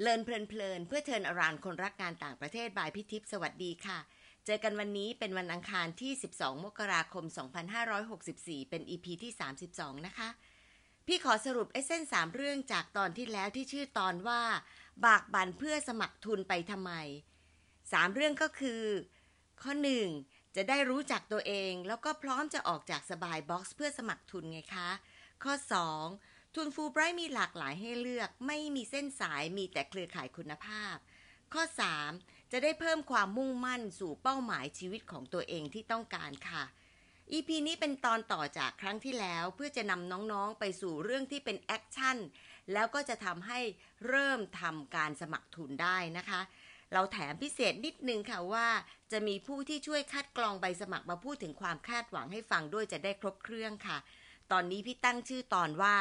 learn เพลินเพลินเพื่อ turn around คนรักงานต่างประเทศ by พี่ทิพย์สวัสดีค่ะ เจอกันวันนี้เป็นวันอังคารที่ 12 มกราคม 2564 เป็น EP ที่ 32 นะคะ พี่ขอสรุป essence สามเรื่องจากตอนที่แล้วที่ชื่อตอนว่า บากบันเพื่อสมัครทุนไปทำไมสามเรื่องก็คือ ข้อ 1 จะได้รู้จักตัวเอง แล้วก็พร้อมจะออกจากสบาย box เพื่อสมัครทุนไงคะ ข้อ 2 ทุนฟูไบรท์มีหลากหลายให้เลือก ไม่มีเส้นสายมีแต่เครือข่ายคุณภาพ ข้อ 3 จะได้เพิ่มความมุ่งมั่นสู่เป้าหมายชีวิตของตัวเองที่ต้องการค่ะ EP นี้เป็นตอนต่อจากครั้งที่แล้วเพื่อจะนำน้องๆไปสู่เรื่องที่เป็น action แล้วก็จะทำให้เริ่มทำการสมัครทุนได้นะคะ เราแถมพิเศษนิดนึงค่ะว่า จะมีผู้ที่ช่วยคัดกรองใบสมัครมาพูดถึงความคาดหวังให้ฟังด้วยจะได้ครบเครื่องค่ะ ตอนนี้พี่ตั้งชื่อตอนว่า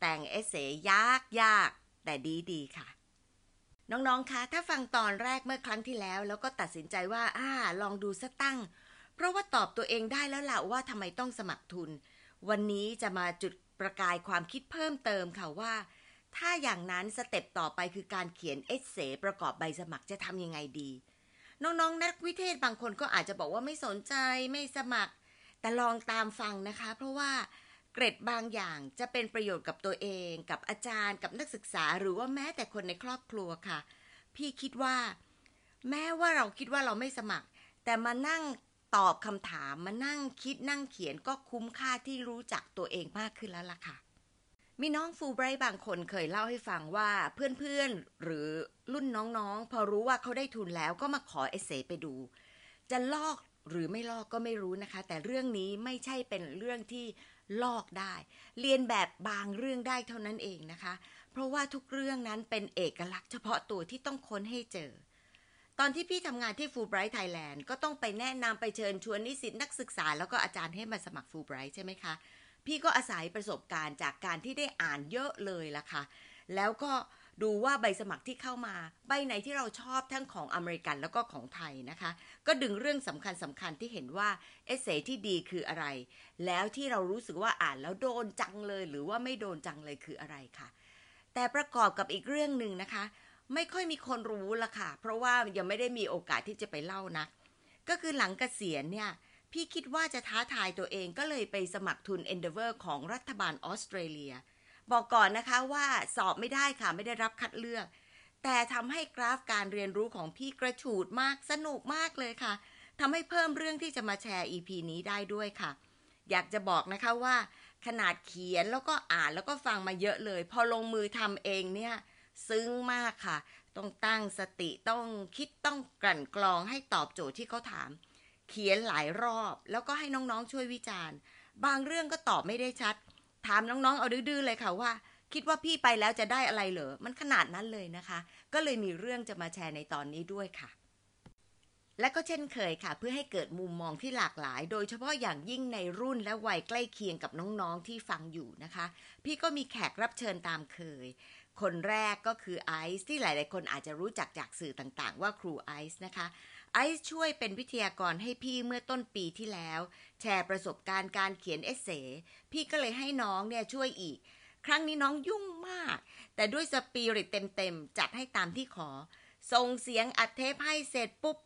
แต่งเอเสยากยากแต่ดีดีค่ะ น้องๆคะถ้าฟังตอนแรกเมื่อครั้งที่แล้ว แล้วก็ตัดสินใจว่าอ่าลองดูสักตั้ง เพราะว่าตอบตัวเองได้แล้วล่ะว่าทำไมต้องสมัครทุน วันนี้จะมาจุดประกายความคิดเพิ่มเติมค่ะว่า ถ้าอย่างนั้นสเต็ปต่อไปคือการเขียนเอเซประกอบใบสมัครจะทำยังไงดี น้องๆ นักวิเทศบางคนก็อาจจะบอกว่าไม่สนใจไม่สมัคร แต่ลองตามฟังนะคะ เพราะว่า เกร็ดบางอย่างจะเป็นประโยชน์กับตัวเอง กับอาจารย์กับนักศึกษาหรือว่าแม้แต่คนในครอบครัวค่ะ พี่คิดว่า แม้ว่าเราคิดว่าเราไม่สมัคร แต่มานั่งตอบคำถามมานั่งคิดนั่งเขียนก็คุ้มค่าที่รู้จักตัวเองมากขึ้นแล้วล่ะค่ะ มีน้องฟูไบรท์บางคนเคยเล่าให้ฟังว่าเพื่อนๆหรือรุ่นน้องๆ พอรู้ว่าเขาได้ทุนแล้วก็มาขอเอเซไปดู จะลอกหรือไม่ลอกก็ไม่รู้นะคะ แต่เรื่องนี้ไม่ใช่เป็นเรื่องที่ ลอกได้ เรียนแบบบางเรื่องได้เท่านั้นเองนะคะ เพราะว่าทุกเรื่องนั้นเป็นเอกลักษณ์เฉพาะตัวที่ต้องค้นให้เจอ ตอนที่พี่ทำงานที่ฟูไบรท์ไทยแลนด์ก็ต้องไปแนะนำไปเชิญชวนนิสิตนักศึกษา แล้วก็อาจารย์ให้มาสมัครฟูไบรท์ใช่ไหมคะ พี่ก็อาศัยประสบการณ์จากการที่ได้อ่านเยอะเลยล่ะค่ะ แล้วก็ ดูว่าใบสมัครที่เข้ามา ใบไหนที่เราชอบทั้งของอเมริกันแล้วก็ของไทยนะคะ ก็ดึงเรื่องสำคัญสำคัญที่เห็นว่าเอเซที่ดีคืออะไร แล้วที่เรารู้สึกว่าอ่านแล้วโดนจังเลย หรือว่าไม่โดนจังเลยคืออะไรค่ะ แต่ประกอบกับอีกเรื่องหนึ่งนะคะ ไม่ค่อยมีคนรู้ละค่ะ เพราะว่ายังไม่ได้มีโอกาสที่จะไปเล่านะก็คือหลังเกษียณเนี่ยพี่คิดว่าจะท้าทายตัวเองก็เลยไปสมัครทุน Endeavor ของรัฐบาลออสเตรเลีย บอกก่อนนะคะว่าสอบไม่ได้ค่ะไม่ได้รับคัดเลือก แต่ทำให้กราฟการเรียนรู้ของพี่กระฉูดมากสนุกมากเลยค่ะทำให้เพิ่มเรื่องที่จะมาแชร์ EP นี้ได้ด้วยค่ะ อยากจะบอกนะคะว่า ขนาดเขียนแล้วก็อ่านแล้วก็ฟังมาเยอะเลย พอลงมือทำเองเนี่ย ซึ้งมากค่ะ ต้องตั้งสติต้องคิดต้องกลั่นกรองให้ตอบโจทย์ที่เขาถาม เขียนหลายรอบแล้วก็ให้น้องๆช่วยวิจารณ์ บางเรื่องก็ตอบไม่ได้ชัด ถามน้องๆ เอาดื้อๆเลยค่ะว่า คิดว่าพี่ไปแล้วจะได้อะไรเหรอ มันขนาดนั้นเลยนะคะ ก็เลยมีเรื่องจะมาแชร์ในตอนนี้ด้วยค่ะ และก็เช่นเคยค่ะ เพื่อให้เกิดมุมมองที่หลากหลาย โดยเฉพาะอย่างยิ่งในรุ่นและวัยใกล้เคียงกับน้องๆ ที่ฟังอยู่นะคะ พี่ก็มีแขกรับเชิญตามเคยคนแรกก็คือไอซ์ที่หลาย ๆ คนอาจจะรู้จักจากสื่อต่างๆ ว่าครูไอซ์นะคะ ไอซ์ช่วยเป็นวิทยากรให้พี่เมื่อต้นปีที่แล้ว แชร์ประสบการณ์การเขียนเอเซพี่ก็เลยให้น้องเนี่ยช่วยอีก ครั้งนี้น้องยุ่งมาก แต่ด้วยสปิริตเต็มๆ จัดให้ตามที่ขอ ส่งเสียงอัดเทปให้เสร็จปุ๊บ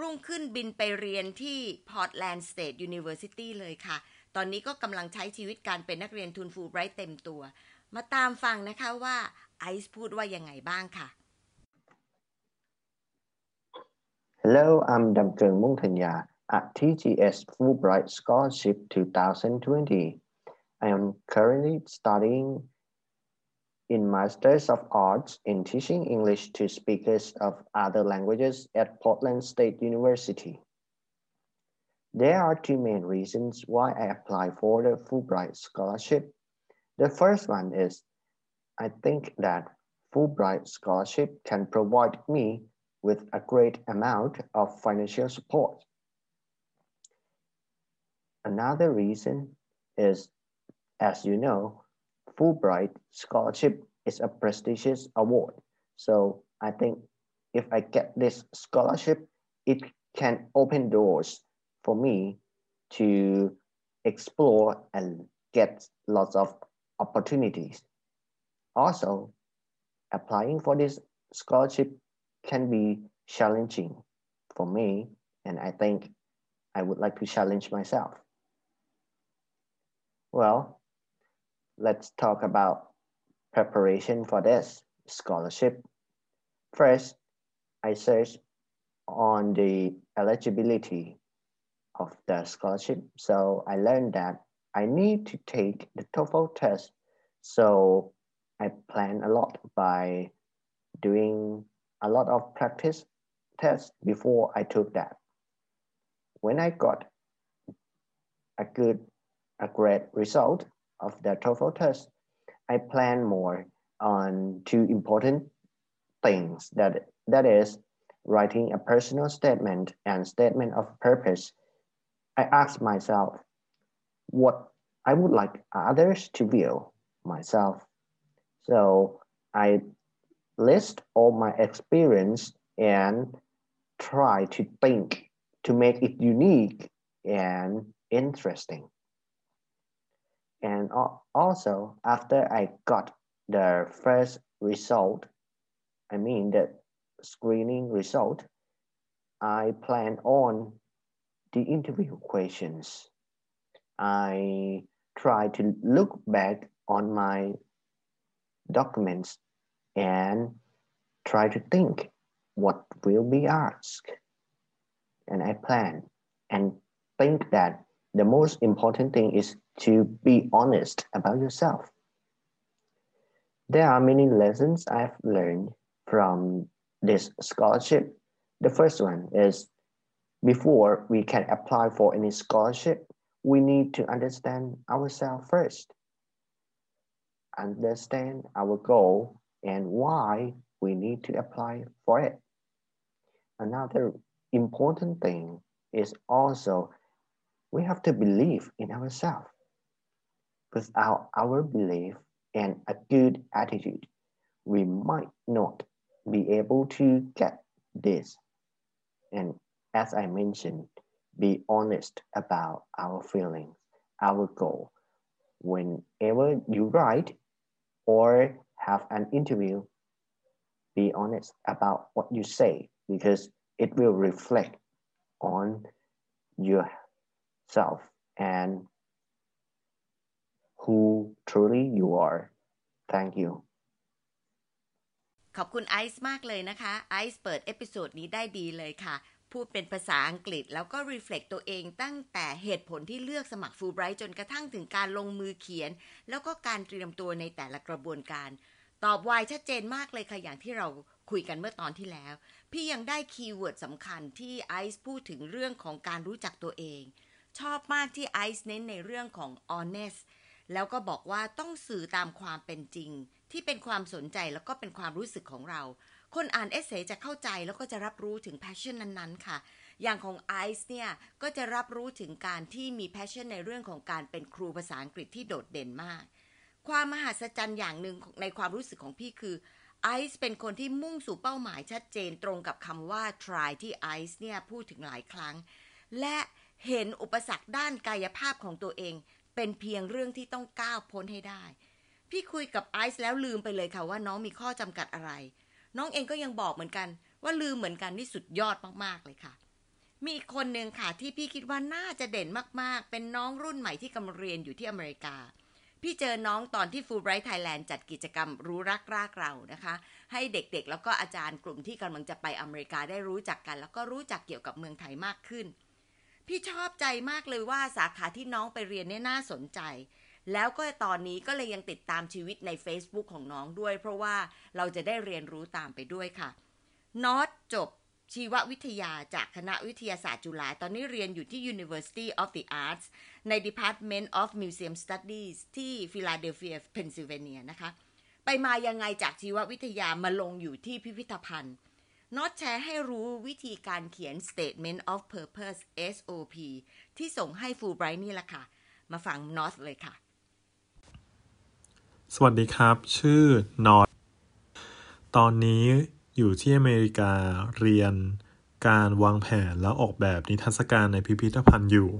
รุ่งขึ้นบินไปเรียนที่ Portland State University เลยค่ะ ตอนนี้ก็กำลังใช้ชีวิตการเป็นนักเรียนทุนฟูไบรท์เต็มตัว มาตามฟังนะคะว่าไอซ์พูดว่ายังไงบ้างค่ะ Hello, I'm Damkeng Mungthanya at TGS Fulbright Scholarship 2020. I am currently studying in Masters of Arts in Teaching English to speakers of other languages at Portland State University. There are two main reasons why I apply for the Fulbright Scholarship. The first one is I think that Fulbright Scholarship can provide me with a great amount of financial support. Another reason is, as you know, Fulbright Scholarship is a prestigious award. So I think if I get this scholarship, it can open doors for me to explore and get lots of opportunities. Also, applying for this scholarship can be challenging for me, and I think I would like to challenge myself. Well, let's talk about preparation for this scholarship. First, I searched on the eligibility of the scholarship. So I learned that I need to take the TOEFL test. So I plan a lot by doing a lot of practice tests before I took that. When I got a good, a great result of the TOEFL test, I plan more on two important things that that is writing a personal statement and statement of purpose. I ask myself what I would like others to view myself. So I list all my experience and try to think to make it unique and interesting. And also, after I got the first result, I mean the screening result, I plan on the interview questions. I try to look back on my documents and try to think what will be asked. And I plan and think that the most important thing is to be honest about yourself. There are many lessons I've learned from this scholarship. The first one is before we can apply for any scholarship, we need to understand ourselves first. Understand our goal and why we need to apply for it. Another important thing is also we have to believe in ourselves. Without our belief and a good attitude, we might not be able to get this. And as I mentioned, be honest about our feelings, our goal. Whenever you write or have an interview, be honest about what you say because it will reflect on yourself and who truly you are. Thank you. ขอบคุณไอซ์มากเลยนะคะ ไอซ์เปิด episode นี้ได้ดีเลยค่ะ พูดเป็นภาษาอังกฤษแล้วก็ reflect ตัวเองตั้งแต่เหตุผลที่เลือกสมัครฟูลไบรท์จนกระทั่งถึงการลงมือเขียน แล้วก็การเตรียมตัวในแต่ละกระบวนการ ตอบไวชัดเจนมากเลยค่ะ อย่างที่เราคุยกันเมื่อตอนที่แล้ว พี่ยังได้ keyword สำคัญที่ไอซ์พูดถึงเรื่องของการรู้จักตัวเอง ชอบมากที่ไอซ์เน้นในเรื่องของ honest แล้วก็บอกว่าต้องสื่อตามความเป็นจริง ที่เป็นความสนใจแล้วก็เป็นความรู้สึกของเรา คนอ่าน essay จะเข้าใจแล้วก็จะรับรู้ถึง passion นั้นๆ ค่ะ อย่างของไอซ์เนี่ย ก็จะรับรู้ถึงการที่มี passion ในเรื่องของการเป็นครูภาษาอังกฤษที่โดดเด่นมาก ความมหัศจรรย์อย่างหนึ่งในความรู้สึกของพี่คือไอซ์เป็นคนที่มุ่งสู่เป้าหมายชัดเจนตรงกับคำว่า try ที่ไอซ์เนี่ยพูดถึงหลายครั้ง และเห็นอุปสรรคด้านกายภาพของตัวเอง เป็นเพียงเรื่องที่ต้องก้าวพ้นให้ได้ พี่คุยกับไอซ์แล้วลืมไปเลยค่ะว่าน้องมีข้อจำกัดอะไร น้องเองก็ยังบอกเหมือนกัน ว่าลืมเหมือนกันนี่สุดยอดมากๆเลยค่ะ มีอีกคนหนึ่งค่ะที่พี่คิดว่าน่าจะเด่นมากๆ เป็นน้องรุ่นใหม่ที่กำลังเรียนอยู่ที่อเมริกา พี่เจอน้องตอนที่ฟูไบรท์ไทยแลนด์จัดกิจกรรมรู้รักรากเรานะคะ ให้เด็กๆ แล้วก็อาจารย์กลุ่มที่กำลังจะไปอเมริกาได้รู้จักกัน แล้วก็รู้จักเกี่ยวกับเมืองไทยมากขึ้น พี่ชอบใจมากเลยว่าสาขาที่น้องไปเรียนเนี่ยน่าสนใจ แล้วก็ตอนนี้ก็เลยยังติดตามชีวิตใน Facebook ของน้องด้วย เพราะว่าเราจะได้เรียนรู้ตามไปด้วยค่ะน็อตจบชีววิทยาจากคณะวิทยาศาสตร์จุฬาตอนนี้เรียนอยู่ที่ University of the Arts ใน Department of Museum Studies ที่ฟิลาเดลเฟียเพนซิลเวเนียนะคะ ไปมายังไงจากชีววิทยามาลงอยู่ที่พิพิธภัณฑ์น็อตแชร์ให้รู้วิธีการเขียน Statement of Purpose SOP ที่ส่งให้ฟูไบรท์นี่แหละค่ะ มาฟังน็อตเลยค่ะ สวัสดีครับ ชื่อน็อตตอนนี้อยู่ที่อเมริกาเรียนการวางแผนแล้วออกแบบนิทรรศการในพิพิธภัณฑ์อยู่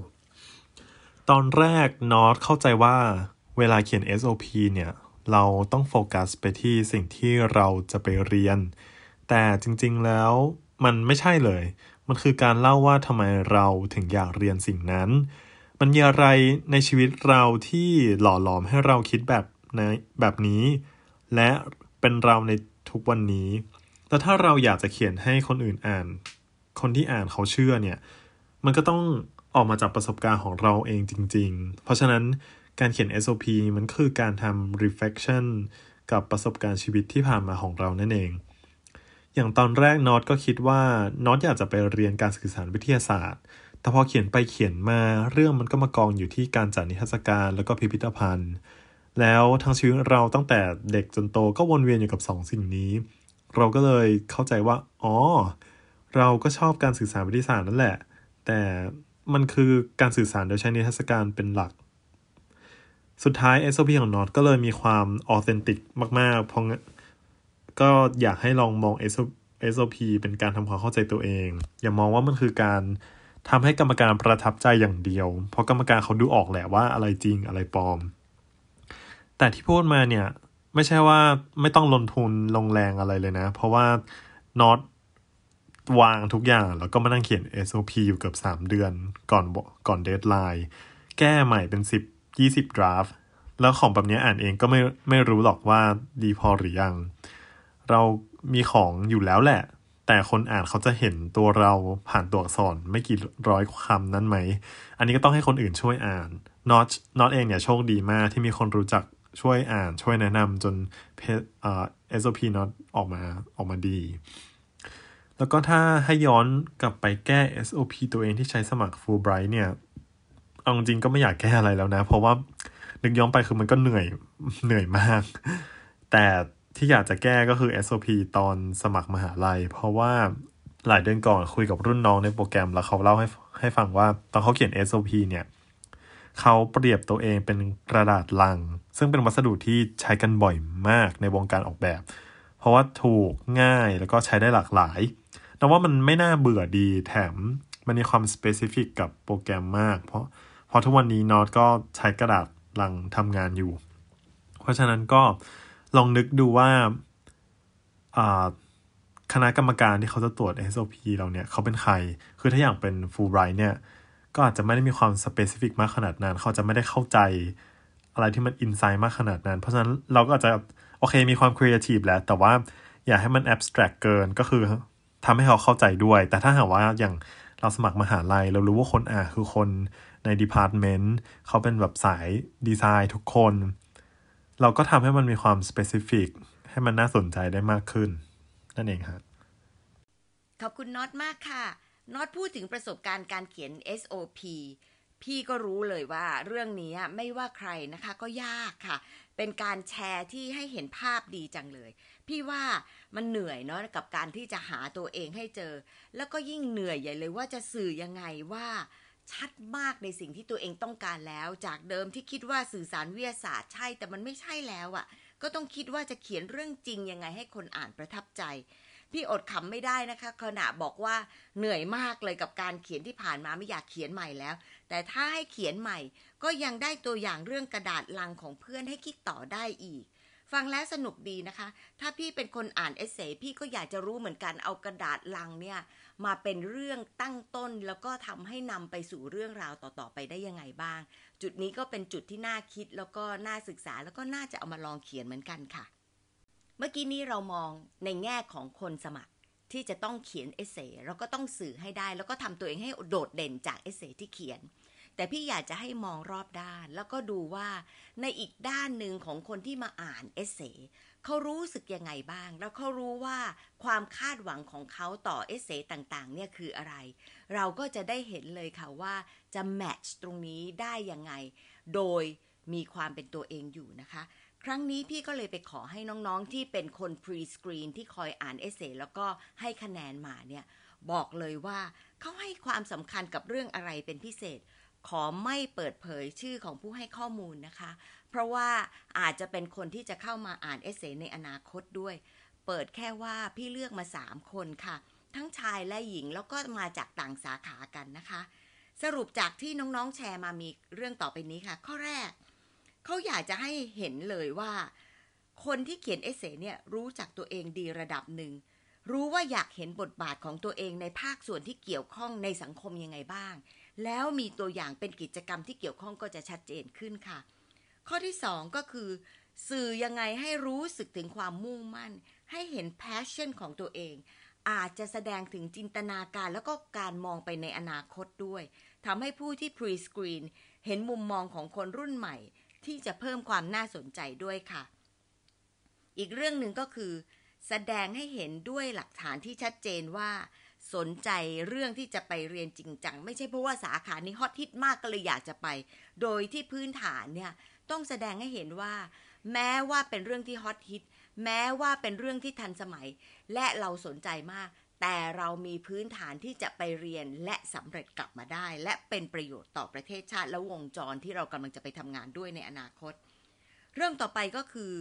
ตอนแรกนอตเข้าใจว่าเวลาเขียน SOP เนี่ย เราต้องโฟกัสไปที่สิ่งที่เราจะไปเรียน แต่จริงๆแล้วมันไม่ใช่เลย มันคือการเล่าว่าทำไมเราถึงอยากเรียนสิ่งนั้น มันมีอะไรในชีวิตเราที่หล่อหลอมให้เราคิดแบบในแบบนี้ และเป็นเราในทุกวันนี้แล้วถ้าเราอยากจะเขียนให้คนอื่นอ่าน คนที่อ่านเขาเชื่อเนี่ย มันก็ต้อง ออกมาจากประสบการณ์ของเราเองจริง ๆ เพราะฉะนั้นการเขียน SOP มันคือการทำ reflection กับประสบการณ์ชีวิตที่ผ่านมาของเรานั่นเอง อย่างตอนแรกน็อตก็คิดว่าน็อตอยากจะไปเรียนการสื่อสารวิทยาศาสตร์ แต่พอเขียนไปเขียนมาเรื่องมันก็มากองอยู่ที่การจัดนิทรรศการแล้วก็พิพิธภัณฑ์ แล้วทั้งชีวิตเราตั้งแต่เด็กจนโตก็วนเวียนอยู่กับสองสิ่งนี้ เราก็เลยเข้าใจว่า อ๋อ เราก็ชอบการสื่อสารวิทยาศาสตร์นั่นแหละ แต่ มันคือการสื่อสารโดยใช้นิทรรศการเป็นหลัก สุดท้าย SOP ของนอตก็เลยมีความออเทนติกมากๆเพราะก็อยากให้ลองมอง SOP เป็นการทำความเข้าใจตัวเอง อย่ามองว่ามันคือการทำให้กรรมการประทับใจอย่างเดียว เพราะกรรมการเขาดูออกแหละว่าอะไรจริงอะไรปลอม แต่ที่พูดมาเนี่ย ไม่ใช่ว่าไม่ต้องลงทุนลงแรงอะไรเลยนะ เพราะว่านอต วางทุกอย่างแล้วก็มานั่งเขียน SOP อยู่เกือบ 3 เดือนก่อนก่อนเดทไลน์แก้ใหม่เป็น 10 20 draft แล้วของแบบนี้อ่านเองก็ไม่ไม่รู้หรอกว่าดีพอหรือยัง เรามีของอยู่แล้วแหละ แต่คนอ่านเขาจะเห็นตัวเราผ่านตัวอักษรไม่กี่ร้อยคำนั้นไหม อันนี้ก็ต้องให้คนอื่นช่วยอ่านน็อตน็อตเองเนี่ยโชคดีมากที่มีคนรู้จักช่วยอ่านช่วยแนะนำจนเอ่อ SOP น็อตออกมาออกมาดี แล้วก็ถ้าให้ย้อนกลับไปแก้ SOP ตัวเองที่ใช้สมัคร Fulbright เนี่ย เอาจริงก็ไม่อยากแก้อะไรแล้วนะ เพราะว่านึกย้อนไปคือมันก็เหนื่อยเหนื่อยมาก แต่ที่อยากจะแก้ก็คือ SOP ตอนสมัครมหาลัย เพราะว่าหลายเดือนก่อนคุยกับรุ่นน้องในโปรแกรมแล้วเขาเล่าให้ให้ฟังว่า ตอนเขาเขียน SOP เนี่ยเขาเปรียบตัวเองเป็นกระดาษลัง ซึ่งเป็นวัสดุที่ใช้กันบ่อยมากในวงการออกแบบ เพราะว่าถูกง่ายแล้วก็ใช้ได้หลากหลาย แต่ว่ามันไม่น่าเบื่อดีแถมมันมีความสเปซิฟิกกับโปรแกรมมาก เพราะเพราะทุกวันนี้นอตก็ใช้กระดาษลังทำงานอยู่ เพราะฉะนั้นก็ลองนึกดูว่าคณะกรรมการที่เขาจะตรวจ SOP เราเนี่ยเขาเป็นใคร คือถ้าอย่างเป็น Fulbright เนี่ยก็อาจจะไม่ได้มีความ specific มากขนาดนั้น เขาจะไม่ได้เข้าใจอะไรที่มัน insight มากขนาดนั้น เพราะฉะนั้นเราก็อาจจะ โอเคมีความครีเอทีฟแล้ว แต่ว่าอย่าให้มัน abstract เกินก็คือ ทำให้เขาเข้าใจด้วย แต่ถ้าหากว่าอย่างเราสมัครมหาลัย เรารู้ว่าคนอ่านคือคนใน departmentเขาเป็นแบบสายดีไซน์ทุกคน เราก็ทำให้มันมีความสเปซิฟิกให้มันน่าสนใจได้มากขึ้น นั่นเองครับขอบคุณน็อตมากค่ะน็อตพูดถึงประสบการณ์การเขียน SOP พี่ก็รู้เลยว่าเรื่องนี้ไม่ว่าใครนะคะก็ยากค่ะ เป็นการแชร์ที่ให้เห็นภาพดีจังเลย พี่ว่ามันเหนื่อยเนาะกับการที่จะหาตัวเองให้เจอ แล้วก็ยิ่งเหนื่อยใหญ่เลยว่าจะสื่อยังไงว่าชัดมากในสิ่งที่ตัวเองต้องการแล้ว จากเดิมที่คิดว่าสื่อสารวิทยาศาสตร์ใช่แต่มันไม่ใช่แล้วอะ่ะ ก็ต้องคิดว่าจะเขียนเรื่องจริงยังไงให้คนอ่านประทับใจ พี่อดขำไม่ได้นะคะขณะบอกว่าเหนื่อยมากเลยกับการเขียนที่ผ่านมาไม่อยากเขียนใหม่แล้ว แต่ถ้าให้เขียนใหม่ ก็ยังได้ตัวอย่างเรื่องกระดาษลังของเพื่อนให้คิดต่อได้อีก ฟังแล้วสนุกดีนะคะ ถ้าพี่เป็นคนอ่านเอเซพี่ก็อยากจะรู้เหมือนกันเอากระดาษลังเนี่ย มาเป็นเรื่องตั้งต้นแล้วก็ทำให้นำไปสู่เรื่องราวต่อๆไปได้ยังไงบ้าง จุดนี้ก็เป็นจุดที่น่าคิดแล้วก็น่าศึกษาแล้วก็น่าจะเอามาลองเขียนเหมือนกันค่ะ เมื่อกี้นี้เรามองในแง่ของคนสมัครที่จะต้องเขียนเอเซ่เราก็ต้องสื่อให้ได้ แล้วก็ทำตัวเองให้โดดเด่นจากเอเซ่ที่เขียน แต่พี่อยากจะให้มองรอบด้าน แล้วก็ดูว่าในอีกด้านหนึ่งของคนที่มาอ่านเอเซ่เขารู้สึกยังไงบ้าง แล้วเขารู้ว่าความคาดหวังของเขาต่อเอเซต่างๆ เนี่ยคืออะไร เราก็จะได้เห็นเลยค่ะว่าจะแมทช์ตรงนี้ได้ยังไง โดยมีความเป็นตัวเองอยู่นะคะ ครั้งนี้พี่ก็เลยไปขอให้น้องๆ ที่เป็นคนพรีสกรีนที่คอยอ่านเอเซแล้วก็ให้คะแนนมาเนี่ยบอกเลยว่าเขาให้ความสำคัญกับเรื่องอะไรเป็นพิเศษ ขอไม่เปิดเผยชื่อของผู้ให้ข้อมูลนะคะ เพราะว่าอาจจะเป็นคนที่จะเข้ามาอ่านเอเซในอนาคตด้วย เปิดแค่ว่าพี่เลือกมาสามคนค่ะ ทั้งชายและหญิงแล้วก็มาจากต่างสาขากันนะคะ สรุปจากที่น้องๆแชร์มามีเรื่องต่อไปนี้ค่ะ ข้อแรก เขาอยากจะให้เห็นเลยว่า คนที่เขียนเอเซเนี่ยรู้จักตัวเองดีระดับหนึ่ง รู้ว่าอยากเห็นบทบาทของตัวเองในภาคส่วนที่เกี่ยวข้องในสังคมยังไงบ้าง แล้วมีตัวอย่างเป็นกิจกรรมที่เกี่ยวข้องก็จะชัดเจนขึ้นค่ะ ข้อที่สองก็คือ สื่อยังไงให้รู้สึกถึงความมุ่งมั่น ให้เห็น passion ของตัวเอง อาจจะแสดงถึงจินตนาการแล้วก็การมองไปในอนาคตด้วยทำให้ผู้ที่ pre-screen เห็นมุมมองของคนรุ่นใหม่ ที่จะเพิ่มความน่าสนใจด้วยค่ะ อีกเรื่องหนึ่งก็คือ แสดงให้เห็นด้วยหลักฐานที่ชัดเจนว่า สนใจเรื่องที่จะไปเรียนจริงจัง ไม่ใช่เพราะว่าสาขานี้ฮอตฮิตมากก็เลยอยากจะไป โดยที่พื้นฐานเนี่ยต้องแสดงให้เห็นว่า แม้ว่าเป็นเรื่องที่ฮอตฮิตแม้ว่าเป็นเรื่องที่ทันสมัย และเราสนใจมาก แต่เรามีพื้นฐานที่จะไปเรียนและสำเร็จกลับมาได้ และเป็นประโยชน์ต่อประเทศชาติ และวงจรที่เรากำลังจะไปทำงานด้วยในอนาคต เรื่องต่อไปก็คือ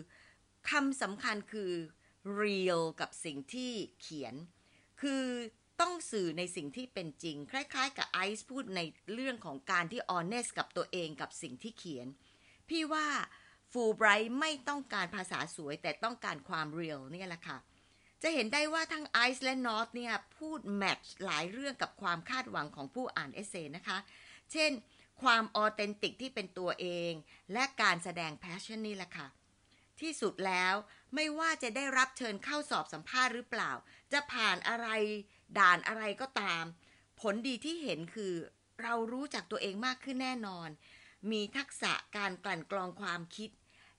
คำสำคัญคือ real กับสิ่งที่เขียน คือต้องสื่อในสิ่งที่เป็นจริง คล้ายๆ กับไอซ์พูดในเรื่องของการที่ honest กับตัวเองกับสิ่งที่เขียน พี่ว่าฟูไบรท์ไม่ต้องการภาษาสวยแต่ต้องการความ real นี่แหละค่ะ จะเห็นได้ว่าทั้งไอซ์และน็อตเนี่ยพูด match หลายเรื่องกับความคาดหวังของผู้อ่าน essay นะคะ เช่น ความ authentic ที่เป็นตัวเอง และการแสดง passion นี่แหละค่ะ ที่สุดแล้วไม่ว่าจะได้รับเชิญเข้าสอบสัมภาษณ์หรือเปล่า จะผ่านอะไรด่านอะไรก็ตาม ผลดีที่เห็นคือเรารู้จักตัวเองมากขึ้นแน่นอน มีทักษะการกลั่นกรองความคิด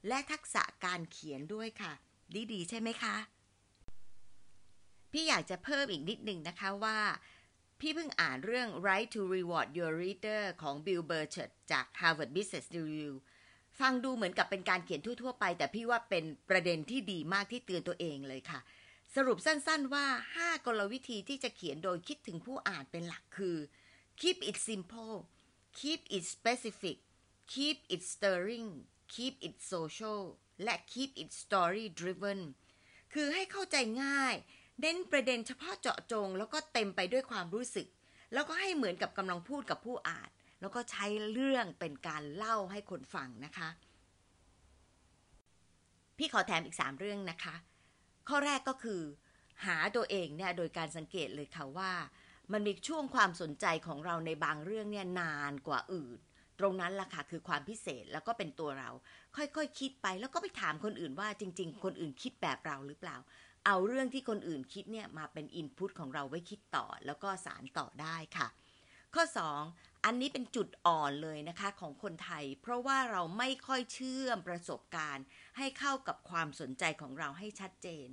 และทักษะการเขียนด้วยค่ะ ดีๆใช่ไหมคะ พี่อยากจะเพิ่มอีกนิดหนึ่งนะคะว่า พี่เพิ่งอ่านเรื่อง Right to Reward Your Reader ของ Bill Burchett จาก Harvard Business Review ฟังดูเหมือนกับเป็นการเขียนทั่วๆไป แต่พี่ว่าเป็นประเด็นที่ดีมากที่เตือนตัวเองเลยค่ะ สรุปสั้นๆว่า 5 กลวิธีที่จะเขียนโดยคิดถึงผู้อ่านเป็นหลักคือ keep it simple keep it specific keep it stirring keep it social และ keep it story driven คือให้เข้าใจง่าย เน้นประเด็นเฉพาะเจาะจง แล้วก็เต็มไปด้วยความรู้สึก แล้วก็ให้เหมือนกับกำลังพูดกับผู้อ่าน แล้วก็ใช้เรื่องเป็นการเล่าให้คนฟังนะคะ พี่ขอแถมอีก 3 เรื่องนะคะ ข้อแรกก็คือ หาตัวเองเนี่ยโดยการสังเกตเลยค่ะว่า มันมีช่วงความสนใจของเราในบางเรื่องเนี่ยนานกว่าอื่น ตรงนั้นล่ะค่ะคือความพิเศษแล้วก็เป็นตัวเรา ค่อยๆคคิดไปแล้วก็ไปถามคนอื่นว่าจริง ๆ คนอื่นคิดแบบเราหรือเปล่าเอาเรื่องที่คนอื่นคิดเนี่ยมาเป็นอินพุตของเราไว้คิดต่อ แล้วก็สารต่อได้ค่ะ ข้อ 2 อันนี้เป็นจุดอ่อนเลยนะคะของคนไทย เพราะว่าเราไม่ค่อยเชื่อมประสบการณ์ ให้เข้ากับความสนใจของเราให้ชัดเจน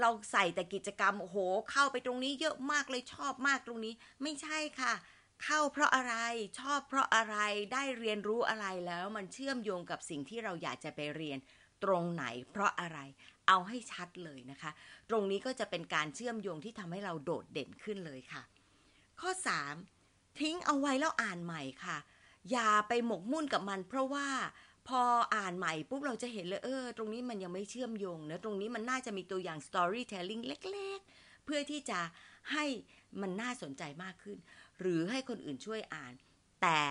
เราใส่แต่กิจกรรมโอ้โห เข้าไปตรงนี้เยอะมากเลยชอบมากตรงนี้ ไม่ใช่ค่ะ เข้าเพราะอะไรชอบเพราะอะไรได้เรียนรู้อะไรแล้วมันเชื่อมโยงกับสิ่งที่เราอยากจะไปเรียน ตรงไหน เพราะอะไรเอาให้ชัดเลยนะคะ ตรงนี้ก็จะเป็นการเชื่อมโยงที่ทำให้เราโดดเด่นขึ้นเลยค่ะ ข้อ 3 ทิ้งเอาไว้แล้วอ่านใหม่ค่ะ อย่าไปหมกมุ่นกับมัน เพราะว่าพออ่านใหม่ปุ๊บเราจะเห็นเลยเออ ตรงนี้มันยังไม่เชื่อมโยงนะตรงนี้มันน่าจะมีตัวอย่าง storytelling เล็กๆ เพื่อที่จะให้มันน่าสนใจมากขึ้น หรือให้คนอื่นช่วยอ่าน แต่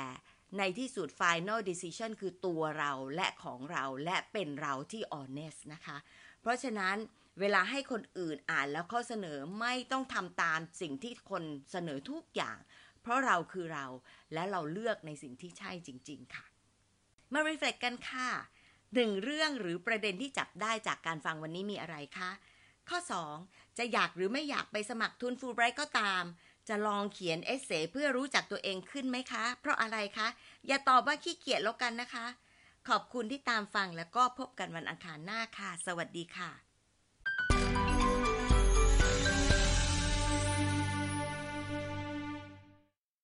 ในที่สุด final decision คือตัวเราและของเราและเป็นเราที่ honest นะคะ เพราะฉะนั้นเวลาให้คนอื่นอ่านแล้วข้อเสนอไม่ต้องทำตามสิ่งที่คนเสนอทุกอย่าง เพราะเราคือเราและเราเลือกในสิ่งที่ใช่จริง ๆ ค่ะ มา reflect กันค่ะหนึ่งเรื่องหรือประเด็นที่จับได้จากการฟังวันนี้มีอะไรคะข้อ 2 จะอยากหรือไม่อยากไปสมัครทุนฟูลไบรท์ก็ตาม จะลองเขียนเอเซเพื่อรู้จักตัวเองขึ้นไหมคะ เพราะอะไรคะ อย่าตอบว่าขี้เกียจแล้วกันนะคะ ขอบคุณที่ตามฟังแล้วก็พบกันวันอังคารหน้าค่ะ สวัสดีค่ะ